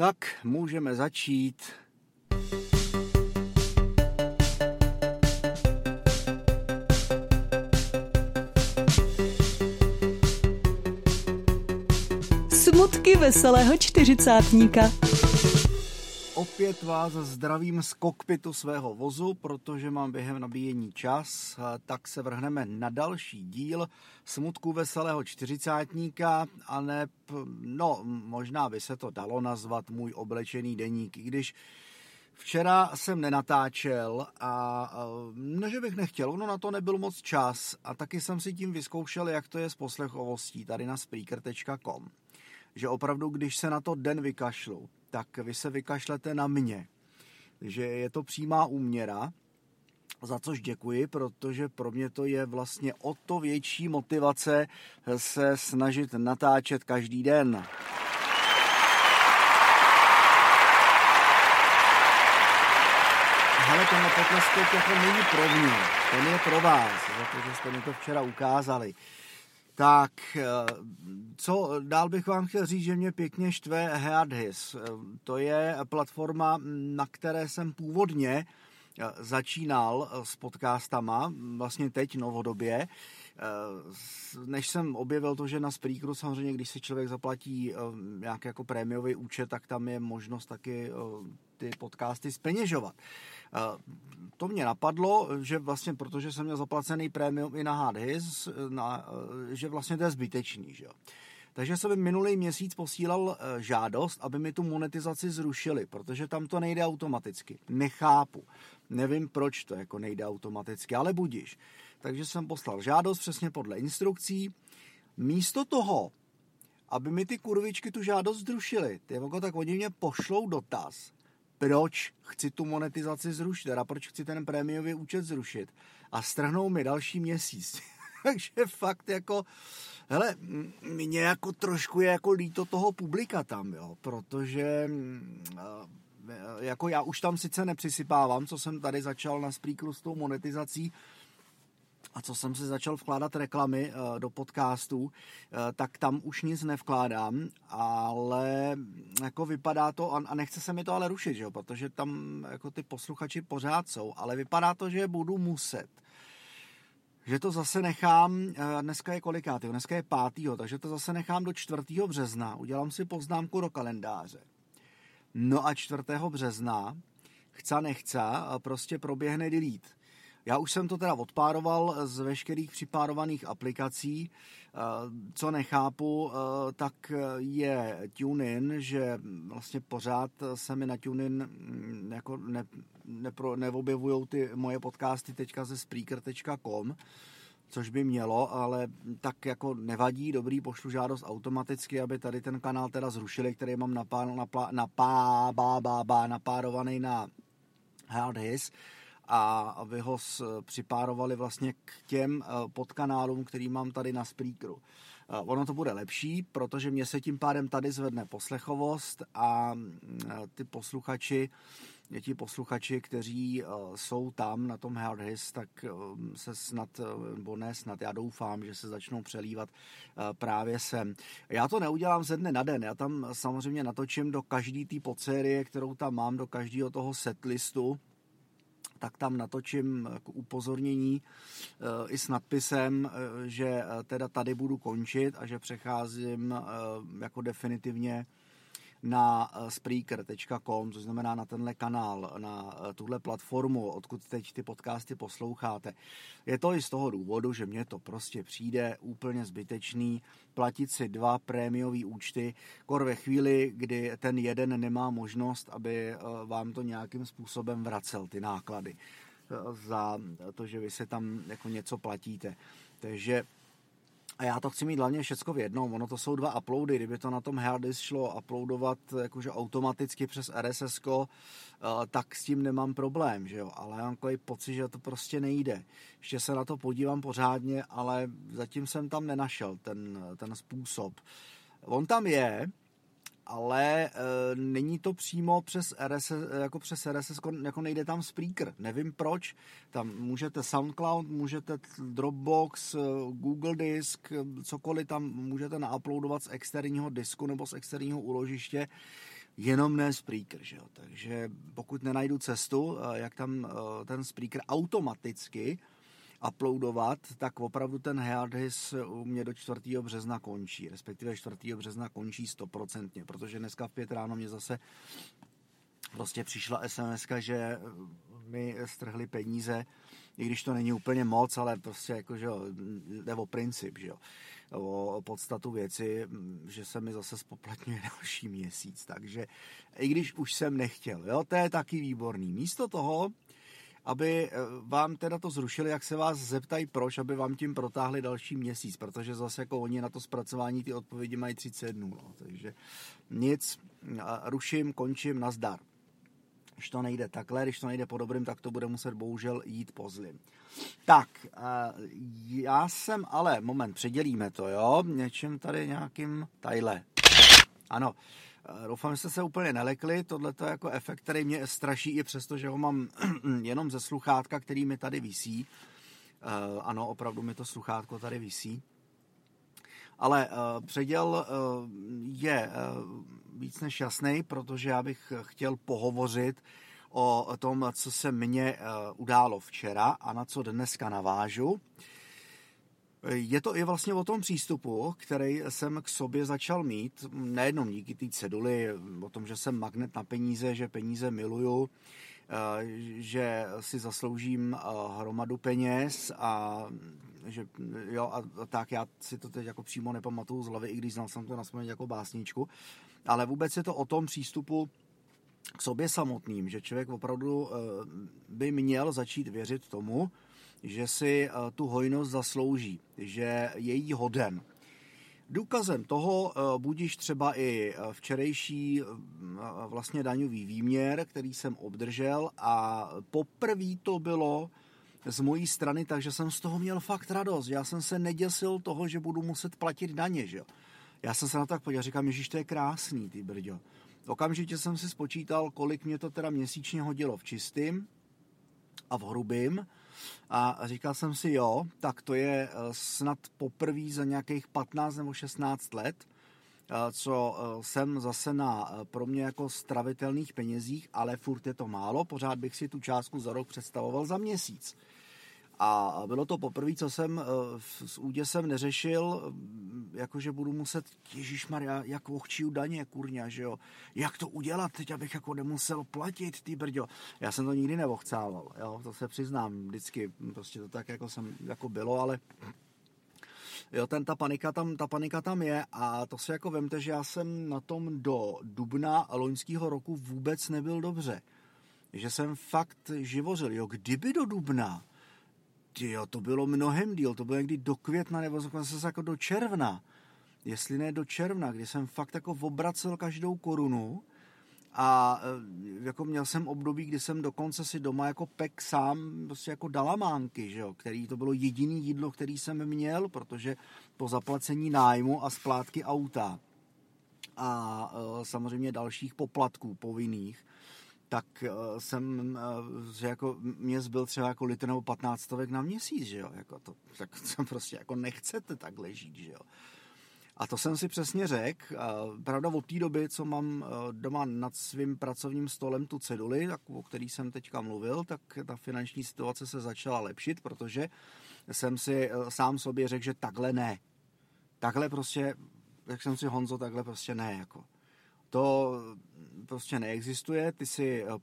Tak můžeme začít. Smutky veselého čtyřicátníka. Opět vás zdravím z kokpitu svého vozu, protože mám během nabíjení čas, tak se vrhneme na další díl Smutku veselého čtyřicátníka a ne, no možná by se to dalo nazvat můj oblečený deník, i když Včera jsem nenatáčel a no, že bych nechtěl, ono na to nebyl moc čas a taky jsem si tím vyzkoušel, jak to je s poslechovostí tady na speaker.com. Že opravdu, když se na to den vykašlu, tak vy se vykašlete na mě. Že je to přímá úměra, za což děkuji, protože pro mě to je vlastně o to větší motivace se snažit natáčet každý den. Hele, tenhle potlestek jako není pro mě, ten je pro vás, protože jste mi to včera ukázali. Tak, eh, co dál bych vám chtěl říct, že mě pěkně štve Headhis. Eh, to je platforma, na které jsem původně eh, začínal s podcastama, vlastně teď novodobě, než jsem objevil to, že na Spreakeru samozřejmě, když si člověk zaplatí nějaký jako prémiový účet, tak tam je možnost taky ty podcasty speněžovat. To mě napadlo, že vlastně, protože jsem měl zaplacený prémium i na Hardhis, na, že vlastně to je zbytečný. Že jo. Takže jsem minulý měsíc posílal eh, žádost, aby mi tu monetizaci zrušili, protože tam to nejde automaticky. Nechápu. Nevím, proč to jako nejde automaticky, ale budíš. Takže jsem poslal žádost přesně podle instrukcí. Místo toho, aby mi ty kurvičky tu žádost zrušili, ty tak oni mě pošlou dotaz, proč chci tu monetizaci zrušit, teda proč chci ten prémiový účet zrušit? A strhnou mi další měsíc. Takže fakt jako, hele, mě jako trošku je jako líto toho publika tam, jo, protože jako já už tam sice nepřisypávám, co jsem tady začal na Spreakeru s tou monetizací, a co jsem si začal vkládat reklamy uh, do podcastů, uh, tak tam už nic nevkládám, ale jako vypadá to, a, nechce se mi to ale rušit, že jo, protože tam jako ty posluchači pořád jsou, ale vypadá to, že budu muset že to zase nechám, uh, dneska je kolikátý, dneska je pátýho, takže to zase nechám do 4. března, udělám si poznámku do kalendáře. No a 4. března, chce nechce, prostě proběhne delete já už jsem to teda odpároval z veškerých připárovaných aplikací. Eh, co nechápu, eh, tak je TuneIn, že vlastně pořád se mi na TuneIn mm, jako ne, nepro, neobjevují ty moje podcasty teďka ze Spreaker.com, což by mělo, ale tak jako nevadí, dobrý, pošlu žádost automaticky, aby tady ten kanál teda zrušili, který mám napá, napá, napá, bá, bá, bá, napárovaný na Hardhis a aby ho připárovali vlastně k těm eh, podkanálům, který mám tady na Spreakeru. Eh, ono to bude lepší, protože mě se tím pádem tady zvedne poslechovost a eh, ty posluchači, ti posluchači, kteří jsou tam na tom Hardhis, tak se snad, nebo ne snad, já doufám, že se začnou přelívat právě sem. Já to neudělám ze dne na den, já tam samozřejmě natočím do každé té podsérie, kterou tam mám, do každého toho setlistu, tak tam natočím jako upozornění eh, i s nadpisem, eh, že eh, teda tady budu končit a že přecházím jako definitivně na eh, Spreaker.com, což znamená na tenhle kanál, na eh, tuhle platformu, odkud teď ty podcasty posloucháte. Je to i z toho důvodu, že mně to prostě přijde úplně zbytečný platit si dva prémiové účty, kor ve chvíli, kdy ten jeden nemá možnost, aby eh, vám to nějakým způsobem vracel, ty náklady za to, že vy se tam jako něco platíte. Takže a já to chci mít hlavně všecko v jednom. Ono to jsou dva uploady. Kdyby to na tom harddisk šlo uploadovat jakože automaticky přes RSS, eh, tak s tím nemám problém, že jo. Ale já mám takový pocit, že to prostě nejde. Ještě se na to podívám pořádně, ale zatím jsem tam nenašel ten, ten způsob. On tam je, ale e, není to přímo přes RSS, jako přes RSS, jako nejde tam Spreaker. Nevím proč. Tam můžete SoundCloud, můžete Dropbox, eh, Google Disk, cokoliv tam můžete nauploadovat z externího disku nebo z externího úložiště. jenom ne Spreaker, že jo. Takže pokud nenajdu cestu, jak tam ten Spreaker automaticky uploadovat, tak opravdu ten harddisk u mě do 4. března končí, respektive 4. března končí stoprocentně, protože dneska v pět ráno mě zase prostě přišla SMS, že mi strhli peníze, i když to není úplně moc, ale prostě jako, že jo, jde o princip, že jo, o podstatu věci, že se mi zase spoplatňuje další měsíc, takže i když už jsem nechtěl, jo, to je taky výborný. Místo toho, aby eh, vám teda to zrušili, jak se vás zeptají proč, aby vám tím protáhli další měsíc, protože zase jako oni na to zpracování ty odpovědi mají 30 dnů, no. takže nic, ruším, končím, nazdar. Když to nejde takhle, když to nejde po dobrým, tak to bude muset bohužel jít po zlým. Tak, eh, já jsem ale, moment, předělíme to, jo, něčím tady nějakým, tajle. Ano, doufám, že jste se úplně nelekli. Tohle je jako efekt, který mě straší i přesto, že ho mám jenom ze sluchátka, který mi tady visí. Eh, ano, opravdu mi to sluchátko tady visí. Ale uh, předěl je víc než jasný, protože já bych chtěl pohovořit o tom, co se mně událo včera a na co dneska navážu. Je to i vlastně o tom přístupu, který jsem k sobě začal mít, nejenom díky té ceduly, o tom, že jsem magnet na peníze, že peníze miluju, eh, že si zasloužím eh, hromadu peněz a že jo, a tak já si to teď jako přímo nepamatuju z hlavy, i když znal jsem to na jako básničku, ale vůbec je to o tom přístupu k sobě samotným, že člověk opravdu eh, by měl začít věřit tomu, že si eh, tu hojnost zaslouží, že je jí hoden. Důkazem toho eh, budíš třeba i eh, včerejší vlastně daňový výměr, který jsem obdržel a poprvé to bylo z mojí strany, takže jsem z toho měl fakt radost. Já jsem se neděsil toho, že budu muset platit daně, že. Já jsem se na to tak podíval, říkám, že to je krásný, ty brďo. Okamžitě jsem si spočítal, kolik mě to teda měsíčně hodilo v čistým a v hrubým a říkal jsem si, jo, tak to je eh, snad poprvé za nějakých 15 nebo 16 let, eh, co eh, jsem zase na pro mě jako stravitelných penězích, ale furt je to málo, pořád bych si tu částku za rok představoval za měsíc. A bylo to poprvé, co jsem eh, s úděsem neřešil, mm, jakože budu muset, Ježíš Maria, jak ochčiju daně, kurňa, že jo, jak to udělat teď, abych jako nemusel platit, ty brďo. Já jsem to nikdy neochcával, jo, to se přiznám, vždycky, prostě to tak jako jsem, jako bylo, ale Jo, ten, ta, panika tam, ta panika tam je a to si jako vemte, že já jsem na tom do dubna loňského roku vůbec nebyl dobře. Že jsem fakt živořil. Jo, kdyby do dubna jo, to bylo mnohem díl, to bylo někdy do května nebo zase jako do června. Jestli ne do června, kdy jsem fakt jako obracel každou korunu a e, jako měl jsem období, kdy jsem dokonce si doma jako pek sám prostě jako dalamánky, že jo, který to bylo jediný jídlo, který jsem měl, protože po zaplacení nájmu a splátky auta a e, samozřejmě dalších poplatků povinných, tak uh, jsem, uh, že jako mě zbyl třeba jako litr nebo 15 stovek na měsíc, že jo, jako to, tak jsem prostě jako nechcete takhle žít, že jo. A to jsem si přesně řekl. Pravda od té doby, co mám eh, doma nad svým pracovním stolem tu ceduli, tak, o který jsem teďka mluvil, tak ta finanční situace se začala lepšit, protože jsem si sám sobě řekl, že takhle ne. Takhle prostě, jak jsem si Honzo, takhle prostě ne. Jako. To prostě neexistuje. Ty jsi eh,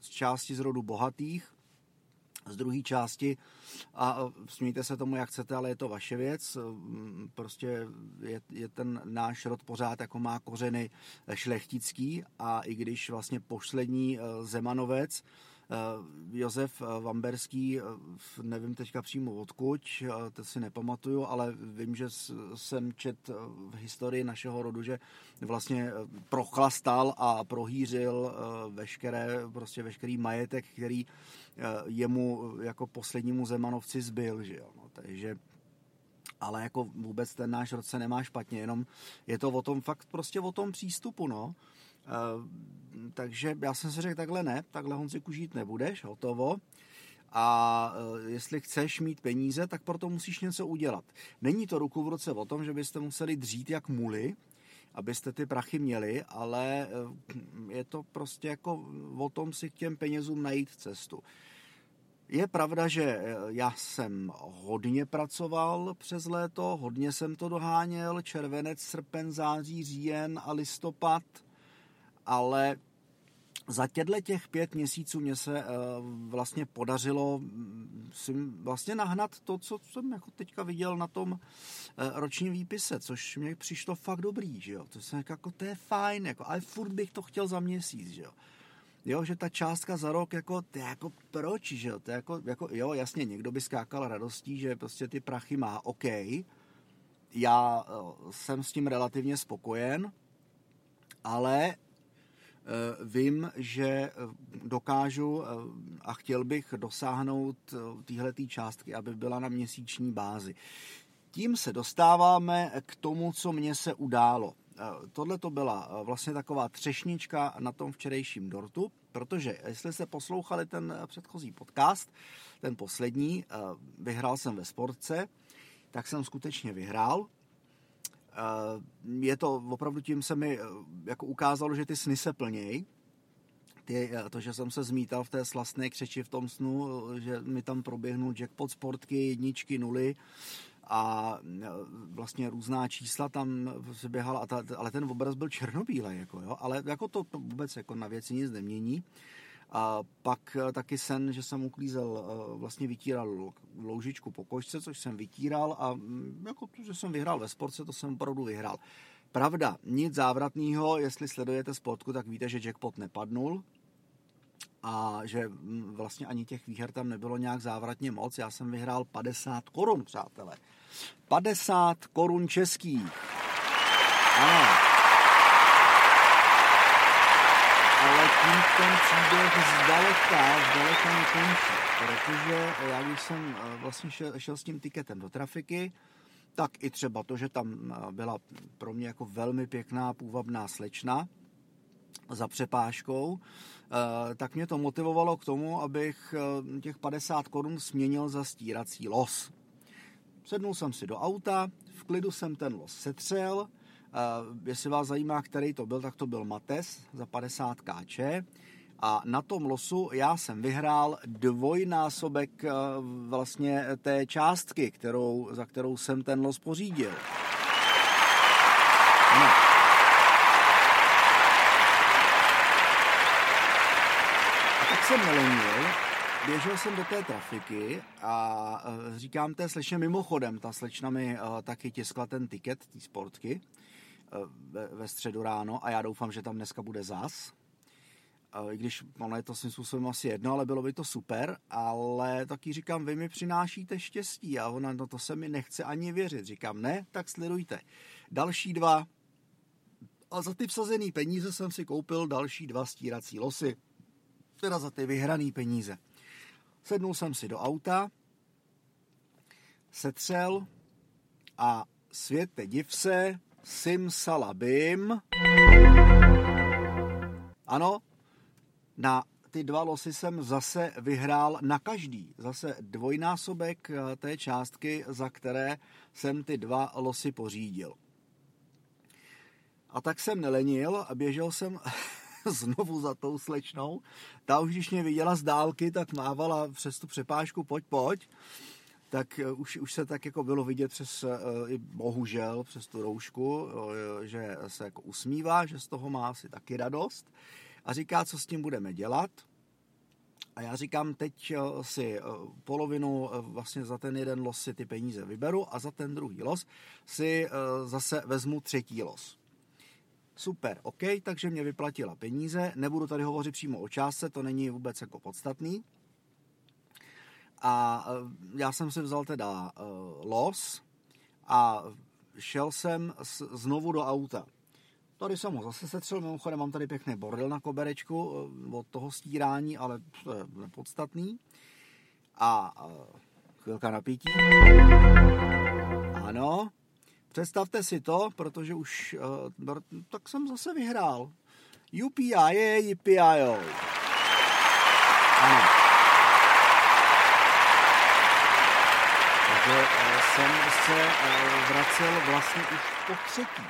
z části z rodu bohatých, z druhé části a eh, smějte se tomu, jak chcete, ale je to vaše věc. Mm, prostě je, je ten náš rod pořád jako má kořeny šlechtický a i když vlastně poslední eh, Zemanovec Eh, Josef eh, Vamberský, eh, nevím teďka přímo odkud, to si nepamatuju, ale vím, že jsem čet v historii našeho rodu, že vlastně prochlastal a prohýřil veškeré, prostě veškerý majetek, který jemu jako poslednímu Zemanovci zbyl, že jo. No, takže ale jako vůbec ten náš rod se nemá špatně, jenom je to o tom fakt prostě o tom přístupu, no. Eh, takže já jsem si řekl, takhle ne, takhle Honziku žít nebudeš, hotovo. A eh, jestli chceš mít peníze, tak proto musíš něco udělat. Není to ruku v ruce o tom, že byste museli dřít jak muly, abyste ty prachy měli, ale je to prostě jako o tom si k těm penězům najít cestu. Je pravda, že já jsem hodně pracoval přes léto, hodně jsem to doháněl, červenec, srpen, září, říjen a listopad, ale za těchto těch pět měsíců mě se uh, vlastně podařilo mm, si vlastně nahnat to, co jsem jako teďka viděl na tom uh, ročním výpise, což mě přišlo fakt dobrý, že jo. To jsem jako, to je fajn, jako, ale furt bych to chtěl za měsíc, že jo. Jo, že ta částka za rok, jako, to je jako proč, že jo, to je jako, jako, jo, jasně, někdo by skákal radostí, že prostě ty prachy má, OK, já uh, jsem s tím relativně spokojen, ale Eh, vím, že eh, dokážu eh, a chtěl bych dosáhnout téhleté částky, aby byla na měsíční bázi. Tím se dostáváme k tomu, co mně se událo. Tohle to byla vlastně taková třešnička na tom včerejším dortu, protože jestli jste poslouchali ten předchozí podcast, ten poslední, vyhrál jsem ve sportce, tak jsem skutečně vyhrál. Eh, je to opravdu tím se mi eh, jako ukázalo, že ty sny se plnějí. Ty, eh, to, že jsem se zmítal v té slastné křeči v tom snu, že mi tam proběhnul jackpot sportky, jedničky, nuly a vlastně různá čísla tam se běhala, ale ten obraz byl černobílej, jako jo, ale jako to, to vůbec jako na věci nic nemění. A pak eh, taky sen, že jsem uklízel, eh, vlastně vytíral loužičku po košce, což jsem vytíral a mm, jako to, že jsem vyhrál ve sportce, to jsem opravdu vyhrál. Pravda, nic závratného, jestli sledujete sportku, tak víte, že jackpot nepadnul a že mm, vlastně ani těch výher tam nebylo nějak závratně moc. Já jsem vyhrál 50 korun, přátelé. 50 korun českých. Ano. ale tím ten příběh zdaleka, zdaleka nekončí, protože já když jsem eh, vlastně šel, šel s tím tiketem do trafiky, tak i třeba to, že tam eh, byla pro mě jako velmi pěkná půvabná slečna za přepážkou, eh, tak mě to motivovalo k tomu, abych těch 50 korun směnil za stírací los. Sednul jsem si do auta, v klidu jsem ten los setřel, jestli vás zajímá, který to byl, tak to byl Mates za 50 kč. A na tom losu já jsem vyhrál dvojnásobek eh, vlastně té částky, kterou, za kterou jsem ten los pořídil. No. A tak jsem nelenil, běžel jsem do té trafiky a eh, říkám té slečně mimochodem, ta slečna mi eh, taky tiskla ten tiket, té sportky, ve, ve středu ráno a já doufám, že tam dneska bude zas. Eh, I když ono je to svým způsobem asi jedno, ale bylo by to super, ale taky říkám, vy mi přinášíte štěstí a ona, no to se mi nechce ani věřit. Říkám, ne, tak sledujte. Další dva a za ty vsazený peníze jsem si koupil další dva stírací losy. Teda za ty vyhraný peníze. Sednul jsem si do auta, setřel a světe div se, Simsalabim. Ano, na ty dva losy jsem zase vyhrál na každý. Zase dvojnásobek eh, té částky, za které jsem ty dva losy pořídil. A tak jsem nelenil a běžel jsem znovu za tou slečnou. Ta už, když mě viděla z dálky, tak mávala přes tu přepážku, pojď, pojď tak eh, už, už se tak jako bylo vidět přes, eh, i bohužel, přes tu roušku, eh, že se jako usmívá, že z toho má asi taky radost a říká, co s tím budeme dělat. A já říkám, teď si polovinu vlastně za ten jeden los si ty peníze vyberu a za ten druhý los si zase vezmu třetí los. Super, OK, takže mě vyplatila peníze, nebudu tady hovořit přímo o částce, to není vůbec jako podstatný, a e, já jsem si vzal teda e, los a šel jsem znovu do auta. Tady jsem ho zase setřel, mimochodem mám tady pěkný bordel na koberečku e, od toho stírání, ale to je nepodstatný. A chvilka napítí. Ano, představte si to, protože už, tak jsem zase vyhrál. UPI je yippie Ano. Že eh, jsem se eh, vracel vlastně už po třetí.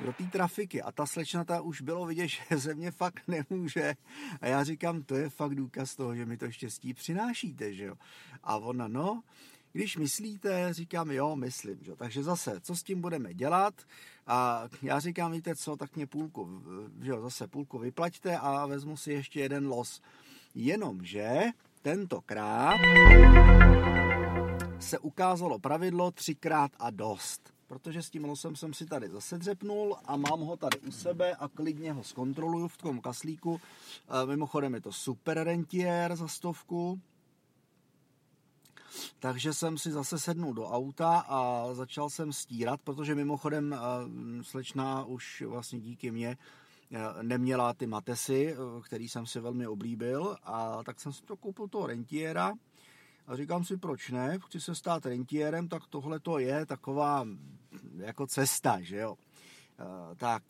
do té trafiky a ta slečna ta už bylo vidět, že ze mě fakt nemůže a já říkám, to je fakt důkaz toho, že mi to štěstí přinášíte, že jo. A ona, no, když myslíte, říkám, jo, myslím. Že? Takže zase, co s tím budeme dělat? A já říkám, víte co, tak mě půlku, že jo, zase půlku vyplaťte a vezmu si ještě jeden los. Jenomže tentokrát se ukázalo pravidlo třikrát a dost. Protože s tím losem jsem si tady zase dřepnul a mám ho tady u sebe a klidně ho zkontroluju v tom kaslíku. E, mimochodem je to super rentier za stovku, takže jsem si zase sednul do auta a začal jsem stírat, protože mimochodem eh, slečna už vlastně díky mně eh, neměla ty matesy, který jsem si velmi oblíbil a tak jsem si to koupil toho rentiera a říkám si, proč ne, chci se stát rentierem, tak tohle to je taková jako cesta, že jo. Tak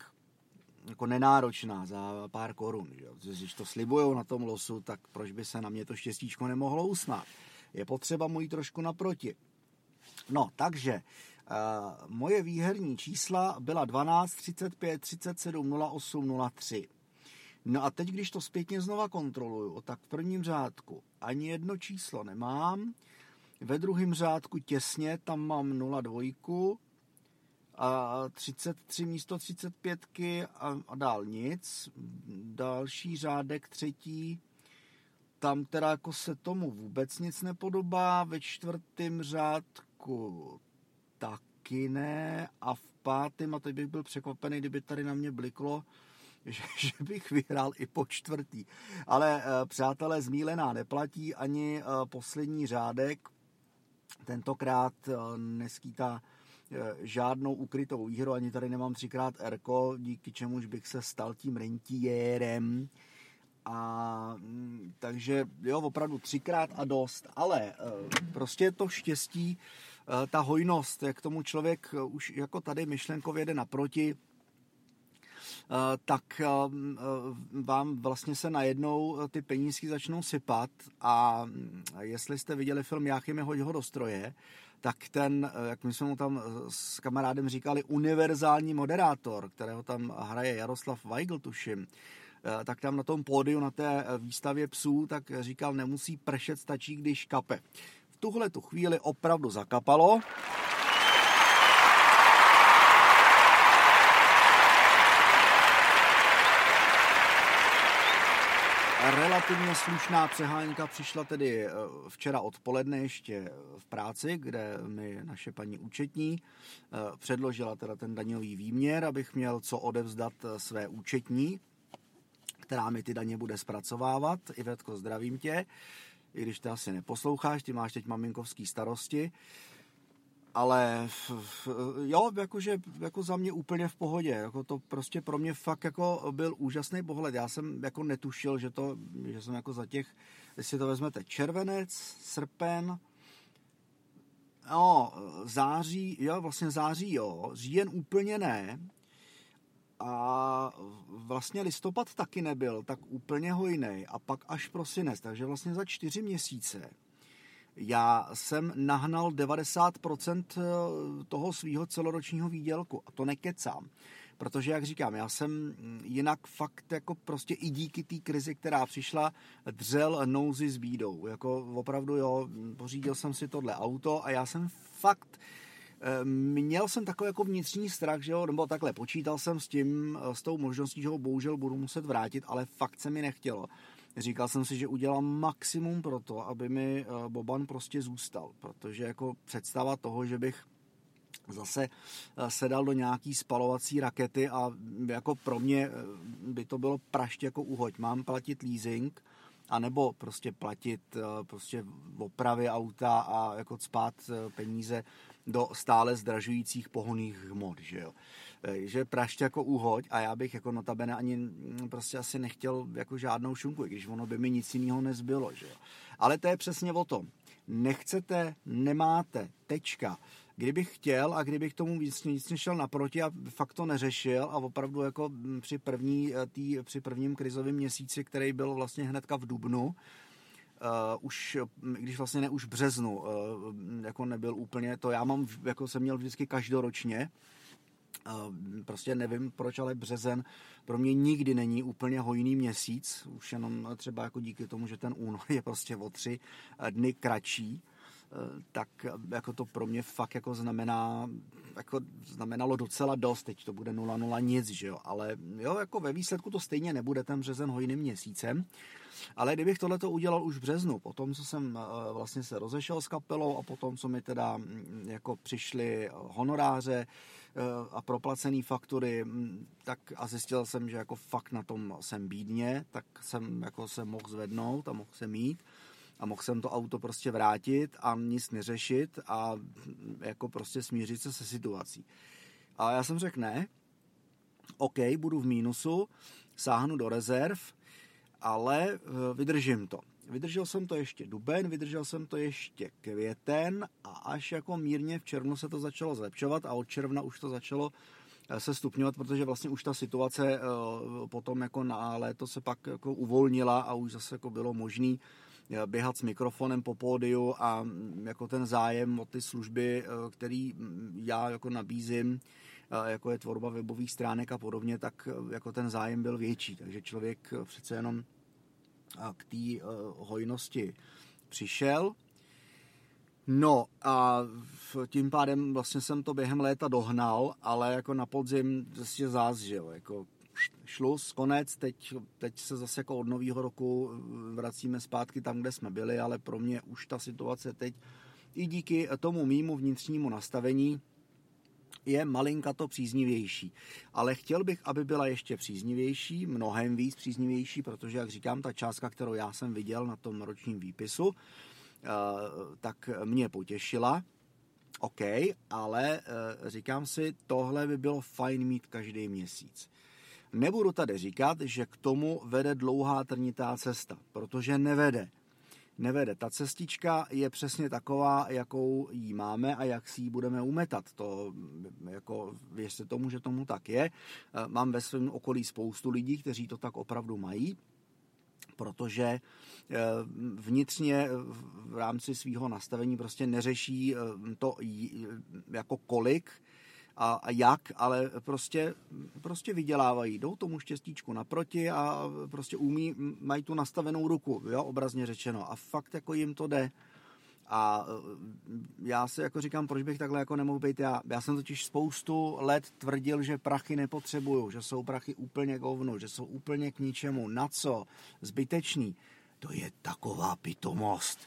jako nenáročná za pár korun, že jo. Když to slibujou na tom losu, tak proč by se na mě to štěstíčko nemohlo usnát je potřeba mu jít trošku naproti. No, takže uh, moje výherní čísla byla 12, 35, 37, 08, 03. No a teď, když to zpětně znova kontroluju, tak v prvním řádku ani jedno číslo nemám, ve druhém řádku těsně, tam mám 02, a 33 místo 35 a, a dál nic. Další řádek třetí tam teda jako se tomu vůbec nic nepodobá, ve čtvrtém řádku taky ne a v pátém, a teď bych byl překvapený, kdyby tady na mě bliklo, že, že bych vyhrál i po čtvrtý. Ale e, přátelé, zmílená neplatí ani e, poslední řádek, tentokrát e, neskýtá žádnou ukrytou výhru, ani tady nemám třikrát Rko, díky čemuž bych se stal tím rentiérem, a mm, takže jo, opravdu třikrát a dost, ale prostě to štěstí, ta hojnost, jak tomu člověk už jako tady myšlenkově jde naproti, tak vám vlastně se najednou ty penízky začnou sypat a jestli jste viděli film Jáchymi hoď ho do stroje, tak ten, jak my jsme mu tam s kamarádem říkali, univerzální moderátor, kterého tam hraje Jaroslav Weigl, tuším, Eh, tak tam na tom pódiu, na té eh, výstavě psů, tak říkal, nemusí pršet, stačí, když kape. V tuhle tu chvíli opravdu zakapalo. Relativně slušná přehánka přišla tedy eh, včera odpoledne ještě v práci, kde mi naše paní účetní předložila teda ten daňový výměr, abych měl co odevzdat své účetní, která mi ty daně bude zpracovávat. Ivetko, zdravím tě. I když ty asi neposloucháš, ty máš teď maminkovský starosti. Ale jo, jakože jako za mě úplně v pohodě. Jako to prostě pro mě fakt jako byl úžasný pohled. Já jsem jako netušil, že to, že jsem jako za těch, jestli to vezmete, červenec, srpen, no, září, jo, vlastně září, jo, říjen úplně ne, a vlastně listopad taky nebyl tak úplně hojný a pak až prosinec, takže vlastně za čtyři měsíce já jsem nahnal 90% eh, toho svého celoročního výdělku a to nekecám. Protože, jak říkám, já jsem mm, jinak fakt jako prostě i díky té krizi, která přišla, dřel nouzy s bídou. Jako opravdu jo, pořídil jsem si tohle auto a já jsem fakt Eh, měl jsem takový jako vnitřní strach, že jo, nebo takhle, počítal jsem s tím, eh, s tou možností, že ho bohužel budu muset vrátit, ale fakt se mi nechtělo. Říkal jsem si, že udělám maximum pro to, aby mi eh, Boban prostě zůstal, protože jako představa toho, že bych zase sedal do nějaký spalovací rakety a jako pro mě by to bylo praště jako uhoď. Mám platit leasing, anebo prostě platit prostě opravy auta a jako spát peníze do stále zdražujících pohoných hmot, že jo. E, že praště jako úhoď a já bych jako notabene ani mm, prostě asi nechtěl jako žádnou šunku, když ono by mi nic jiného nezbylo, že jo. Ale to je přesně o tom. Nechcete, nemáte, tečka. Kdybych chtěl a kdybych tomu víc, nic nešel naproti a fakt to neřešil a opravdu jako mm, při, první, e, tý, při prvním krizovém měsíci, který byl vlastně hnedka v Dubnu, uh, už, když vlastně ne už v březnu, uh, jako nebyl úplně to, já mám, jako jsem měl vždycky každoročně, Prostě nevím proč, ale březen pro mě nikdy není úplně hojný měsíc, už jenom třeba jako díky tomu, že ten únor je prostě o tři dny kratší, tak jako to pro mě fakt jako znamená, jako znamenalo docela dost, teď to bude 0-0 nic, že jo, ale jo, jako ve výsledku to stejně nebude ten březen hojným měsícem, ale kdybych tohle to udělal už v březnu, potom, co jsem eh, vlastně se rozešel s kapelou a potom, co mi teda mm, jako přišly honoráře eh, a proplacené faktury, mm, tak a zjistil jsem, že jako fakt na tom jsem bídně, tak jsem jako se mohl zvednout a mohl se mít a mohl jsem to auto prostě vrátit a nic neřešit a jako prostě smířit se se situací. A já jsem řekl ne, OK, budu v mínusu, sáhnu do rezerv, ale eh, vydržím to. Vydržel jsem to ještě duben, vydržel jsem to ještě květen a až jako mírně v červnu se to začalo zlepšovat a od června už to začalo eh, se stupňovat, protože vlastně už ta situace eh, potom jako na léto se pak jako uvolnila a už zase jako bylo možný běhat s mikrofonem po pódiu a mm, jako ten zájem o ty služby, který mm, já jako nabízím, jako je tvorba webových stránek a podobně, tak jako ten zájem byl větší. Takže člověk přece jenom k té hojnosti přišel. No a tím pádem vlastně jsem to během léta dohnal, ale jako na podzim prostě že jo, jako šlus, konec, teď, teď se zase jako od nového roku vracíme zpátky tam, kde jsme byli, ale pro mě už ta situace teď i díky tomu mýmu vnitřnímu nastavení je malinka to příznivější. Ale chtěl bych, aby byla ještě příznivější, mnohem víc příznivější, protože, jak říkám, ta částka, kterou já jsem viděl na tom ročním výpisu, eh, tak mě potěšila. OK, ale eh, říkám si, tohle by bylo fajn mít každý měsíc. Nebudu tady říkat, že k tomu vede dlouhá trnitá cesta, protože nevede nevede. Ta cestička je přesně taková, jakou jí máme a jak si ji budeme umetat. To, jako, věřte tomu, že tomu tak je. Eh, mám ve svém okolí spoustu lidí, kteří to tak opravdu mají, protože eh, vnitřně v rámci svého nastavení prostě neřeší eh, to jako kolik, a, a jak, ale prostě, prostě vydělávají, jdou tomu štěstíčku naproti a prostě umí, mají tu nastavenou ruku, jo, obrazně řečeno a fakt jako jim to jde. A e, já si jako říkám, proč bych takhle jako nemohl být já. Já jsem totiž spoustu let tvrdil, že prachy nepotřebuju, že jsou prachy úplně govno, že jsou úplně k ničemu. Na co? Zbytečný. To je taková pitomost.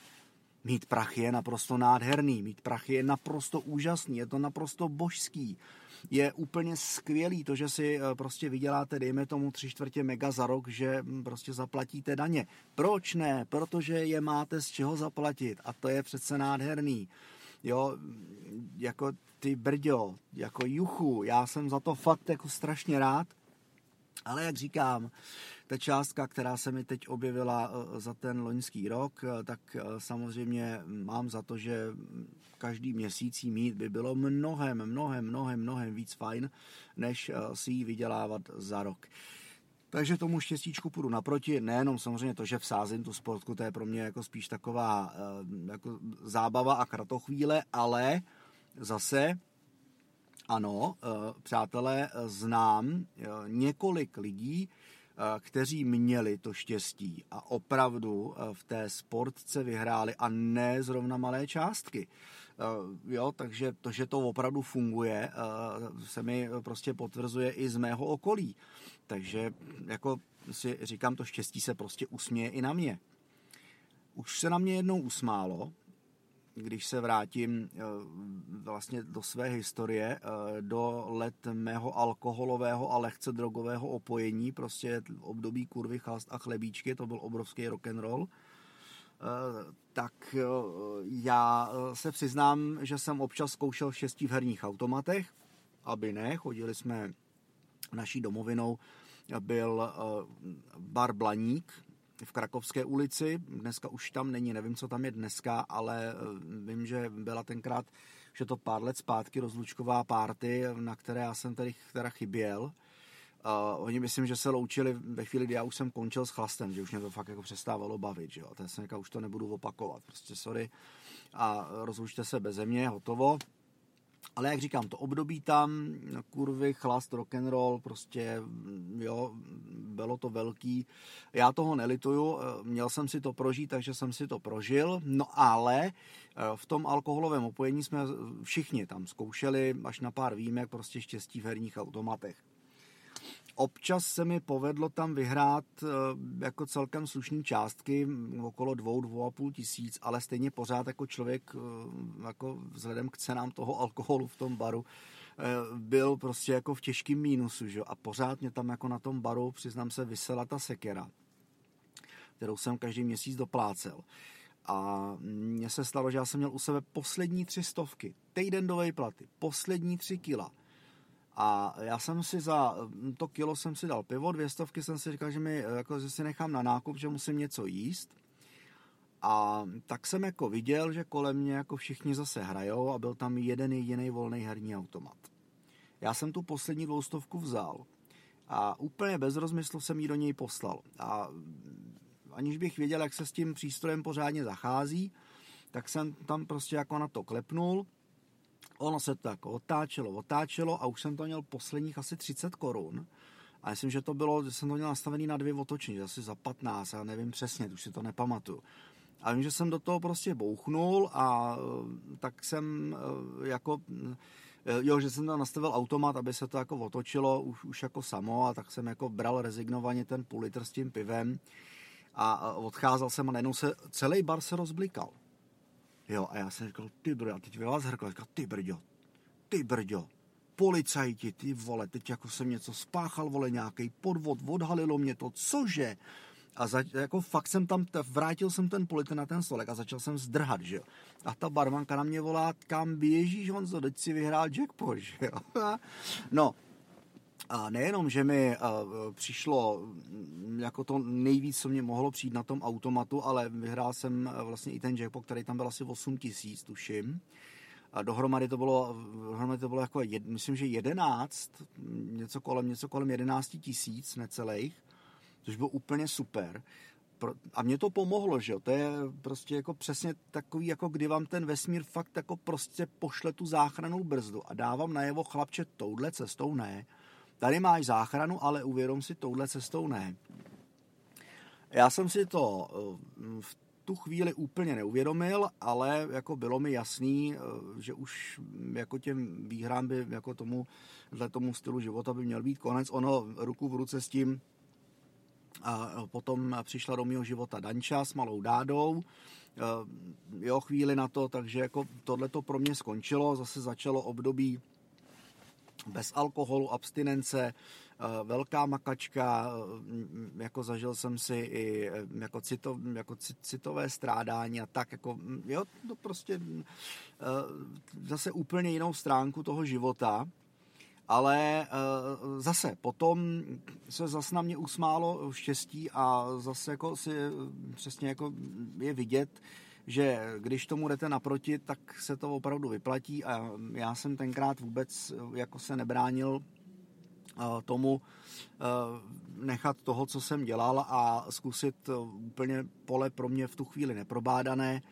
Mít prachy je naprosto nádherný, mít prachy je naprosto úžasný, je to naprosto božský. Je úplně skvělý to, že si eh, prostě vyděláte, dejme tomu tři čtvrtě mega za rok, že hm, prostě zaplatíte daně. Proč ne? Protože je máte z čeho zaplatit a to je přece nádherný. Jo, jako ty brďo, jako juchu, já jsem za to fakt jako strašně rád, ale jak říkám, ta částka, která se mi teď objevila eh, za ten loňský rok, eh, tak eh, samozřejmě mám za to, že každý měsíc jí mít by bylo mnohem, mnohem, mnohem, mnohem víc fajn, než si ji vydělávat za rok. Takže tomu štěstíčku půjdu naproti, nejenom samozřejmě to, že vsázím tu sportku, to je pro mě jako spíš taková jako zábava a kratochvíle, ale zase ano, přátelé, znám několik lidí, kteří měli to štěstí a opravdu eh, v té sportce vyhráli a ne zrovna malé částky. Eh, jo, takže to, že to opravdu funguje, se mi prostě potvrzuje i z mého okolí. Takže jako si říkám, to štěstí se prostě usměje i na mě. Už se na mě jednou usmálo, když se vrátím eh, vlastně do své historie, eh, do let mého alkoholového a lehce drogového opojení, prostě období kurvy, chlast a chlebíčky, to byl obrovský rock and roll, eh, tak já se přiznám, že jsem občas zkoušel štěstí v herních automatech, aby ne, chodili jsme naší domovinou, byl bar Blaník, v Krakovské ulici. Dneska už tam není, nevím, co tam je dneska, ale eh, vím, že byla tenkrát, že to pár let zpátky rozlučková párty, na které já jsem tady teda chyběl. Uh, oni myslím, že se loučili ve chvíli, kdy já už jsem končil s chlastem, že už mě to fakt jako přestávalo bavit, že jo. Ten jsem říkal, už to nebudu opakovat, prostě sorry. A rozlučte se bez mě, hotovo. Ale jak říkám, to období tam, kurvy, chlast, rock and roll, prostě, jo, bylo to velký. Já toho nelituju, měl jsem si to prožít, takže jsem si to prožil, no ale v tom alkoholovém opojení jsme všichni tam zkoušeli, až na pár výjimek, prostě štěstí v herních automatech. Občas se mi povedlo tam vyhrát eh, jako celkem slušný částky, okolo dvou, dvou a půl tisíc, ale stejně pořád jako člověk, eh, jako vzhledem k cenám toho alkoholu v tom baru, eh, byl prostě jako v těžkém mínusu, že? a pořád mě tam jako na tom baru, přiznám se, vysela ta sekera, kterou jsem každý měsíc doplácel. A mně se stalo, že já jsem měl u sebe poslední tři stovky, týden do platy, poslední tři kila – a já jsem si za to kilo jsem si dal pivo, dvě stovky jsem si říkal, že, mi, jako, že si nechám na nákup, že musím něco jíst. A tak jsem jako viděl, že kolem mě jako všichni zase hrajou a byl tam jeden jediný volný herní automat. Já jsem tu poslední dvoustovku vzal a úplně bez rozmyslu jsem ji do něj poslal. A aniž bych věděl, jak se s tím přístrojem pořádně zachází, tak jsem tam prostě jako na to klepnul Ono se to jako otáčelo, otáčelo a už jsem to měl posledních asi 30 korun. A myslím, že to bylo, že jsem to měl nastavený na dvě otočení, asi za 15, já nevím přesně, už si to nepamatuju. A vím, že jsem do toho prostě bouchnul a eh, tak jsem eh, jako, eh, jo, že jsem tam nastavil automat, aby se to jako otočilo už, už jako samo a tak jsem jako bral rezignovaně ten půl litr s tím pivem a odcházel jsem a najednou se celý bar se rozblikal. Jo, a já jsem říkal, ty brďo, a teď vás hrkal, říkal, ty brďo, ty brďo, policajti, ty vole, teď jako jsem něco spáchal, vole, nějaký podvod, odhalilo mě to, cože? A za, jako fakt jsem tam, vrátil jsem ten polite na ten stolek a začal jsem zdrhat, že jo. A ta barmanka na mě volá, kam běžíš, Honzo, teď si vyhrál jackpot, že jo. no, a nejenom, že mi přišlo mm, jako to nejvíc, co mě mohlo přijít na tom automatu, ale vyhrál jsem vlastně i ten jackpot, který tam byl asi 8 tisíc, tuším. A dohromady to bylo, dohromady to bylo jako, jed, myslím, že 11, něco kolem, něco kolem 11 tisíc necelých, což bylo úplně super. A mě to pomohlo, že jo, to je prostě jako přesně takový, jako kdy vám ten vesmír fakt jako prostě pošle tu záchranou brzdu a dávám najevo chlapče touhle cestou ne, Tady máš záchranu, ale uvědom si, touhle cestou ne. Já jsem si to eh, v tu chvíli úplně neuvědomil, ale jako bylo mi jasný, eh, že už jako těm výhrám by jako tomu, tomu stylu života by měl být konec. Ono ruku v ruce s tím a potom přišla do mého života Danča s malou Dádou, eh, jo, chvíli na to, takže jako tohle to pro mě skončilo, zase začalo období bez alkoholu, abstinence, eh, velká makačka, eh, jako zažil jsem si i eh, jako, cito, jako citové strádání a tak, jako, mm, jo, to prostě zase úplně jinou stránku toho života, ale zase potom se zase na mě usmálo štěstí a zase jako si přesně jako je vidět, že když tomu jdete naproti, tak se to opravdu vyplatí a já jsem tenkrát vůbec jako se nebránil eh, tomu eh, nechat toho, co jsem dělal a zkusit eh, úplně pole pro mě v tu chvíli neprobádané,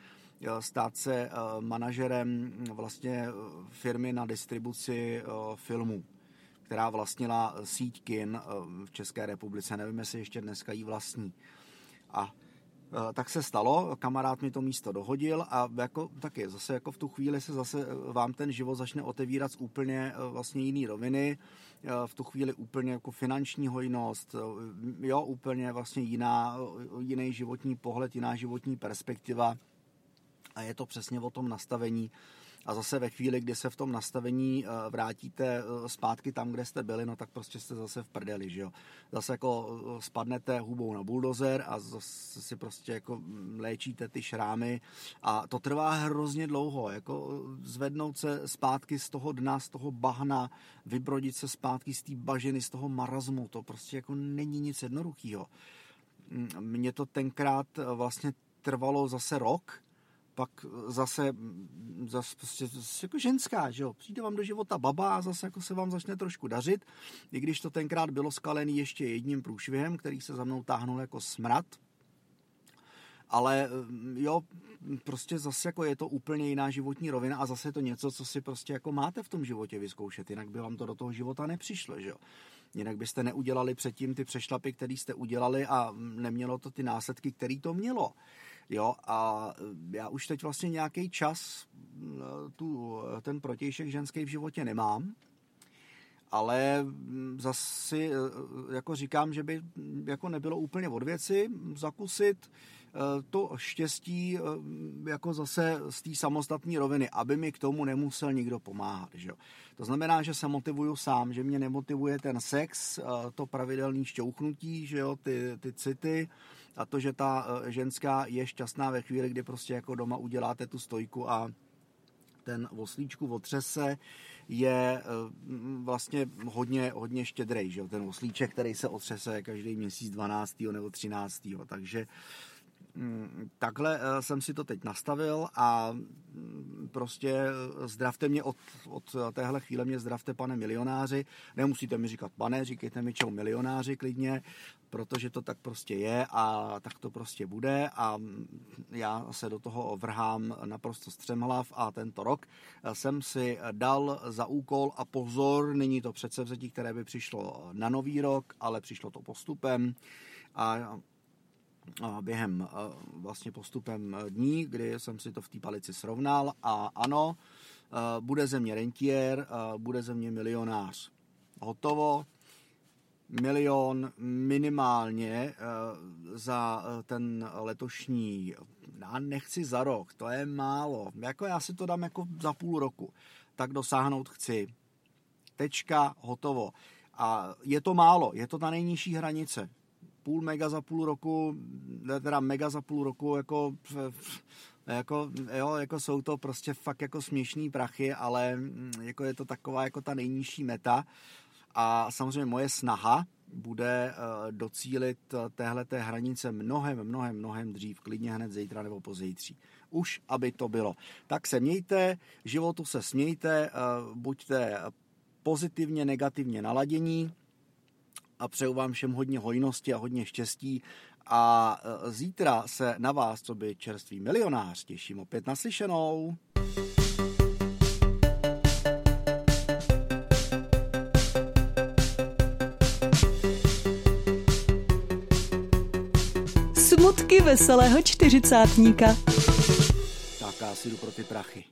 stát se manažerem vlastně firmy na distribuci filmů, která vlastnila síť kin v České republice. Nevím, jestli ještě dneska jí vlastní. A Eh, tak se stalo, kamarád mi to místo dohodil a jako, taky zase jako v tu chvíli se zase eh, vám ten život začne otevírat z úplně eh, vlastně jiný roviny, v tu chvíli úplně jako finanční hojnost, jo, úplně vlastně jiná, jiný životní pohled, jiná životní perspektiva. A je to přesně o tom nastavení, a zase ve chvíli, kdy se v tom nastavení eh, vrátíte eh, zpátky tam, kde jste byli, no tak prostě jste zase v prdeli, že jo. Zase jako eh, spadnete hubou na buldozer a zase si prostě jako mm, léčíte ty šrámy a to trvá hrozně dlouho, jako zvednout se zpátky z toho dna, z toho bahna, vybrodit se zpátky z té bažiny, z toho marazmu, to prostě jako není nic jednoduchého. Mm, mně to tenkrát vlastně trvalo zase rok, pak zase, zase prostě, zase jako ženská, že jo, přijde vám do života baba a zase jako se vám začne trošku dařit, i když to tenkrát bylo skalený ještě jedním průšvihem, který se za mnou táhnul jako smrad, Ale jo, prostě zase jako je to úplně jiná životní rovina a zase je to něco, co si prostě jako máte v tom životě vyzkoušet, jinak by vám to do toho života nepřišlo, že jo. Jinak byste neudělali předtím ty přešlapy, které jste udělali a nemělo to ty následky, které to mělo. Jo, a já už teď vlastně nějaký čas tu, ten protějšek ženský v životě nemám, ale zase jako říkám, že by jako nebylo úplně od věci zakusit Eh, to štěstí eh, jako zase z té samostatné roviny, aby mi k tomu nemusel nikdo pomáhat. Že? To znamená, že se motivuju sám, že mě nemotivuje ten sex, eh, to pravidelné šťouchnutí, že jo, ty, ty city a to, že ta ženská je šťastná ve chvíli, kdy prostě jako doma uděláte tu stojku a ten oslíčku otřese je vlastně hodně, hodně štědrej, že jo? ten oslíček, který se otřese každý měsíc 12. nebo 13. Takže takhle eh, jsem si to teď nastavil a mm, prostě eh, zdravte mě od, od téhle chvíle mě zdravte pane milionáři. Nemusíte mi říkat pane, říkejte mi čau milionáři klidně, protože to tak prostě je a tak to prostě bude a mm, já se do toho vrhám naprosto střemhlav a tento rok eh, jsem si dal za úkol a pozor, není to předsevzetí, které by přišlo na nový rok, ale přišlo to postupem a během vlastně postupem dní, kdy jsem si to v té palici srovnal a ano, bude ze mě rentier, bude ze mě milionář. Hotovo, milion minimálně za ten letošní, já nechci za rok, to je málo, jako já si to dám jako za půl roku, tak dosáhnout chci. Tečka, hotovo. A je to málo, je to ta nejnižší hranice půl mega za půl roku, teda mega za půl roku, jako, jako, jo, jako jsou to prostě fakt jako směšný prachy, ale mm, jako je to taková jako ta nejnižší meta a samozřejmě moje snaha bude uh, docílit uh, téhle té hranice mnohem, mnohem, mnohem dřív, klidně hned zítra nebo pozítří. Už, aby to bylo. Tak se mějte, životu se smějte, uh, buďte pozitivně, negativně naladění, a přeju vám všem hodně hojnosti a hodně štěstí a e, zítra se na vás, co by čerstvý milionář, těším opět naslyšenou. Smutky veselého čtyřicátníka. Tak já si jdu pro ty prachy.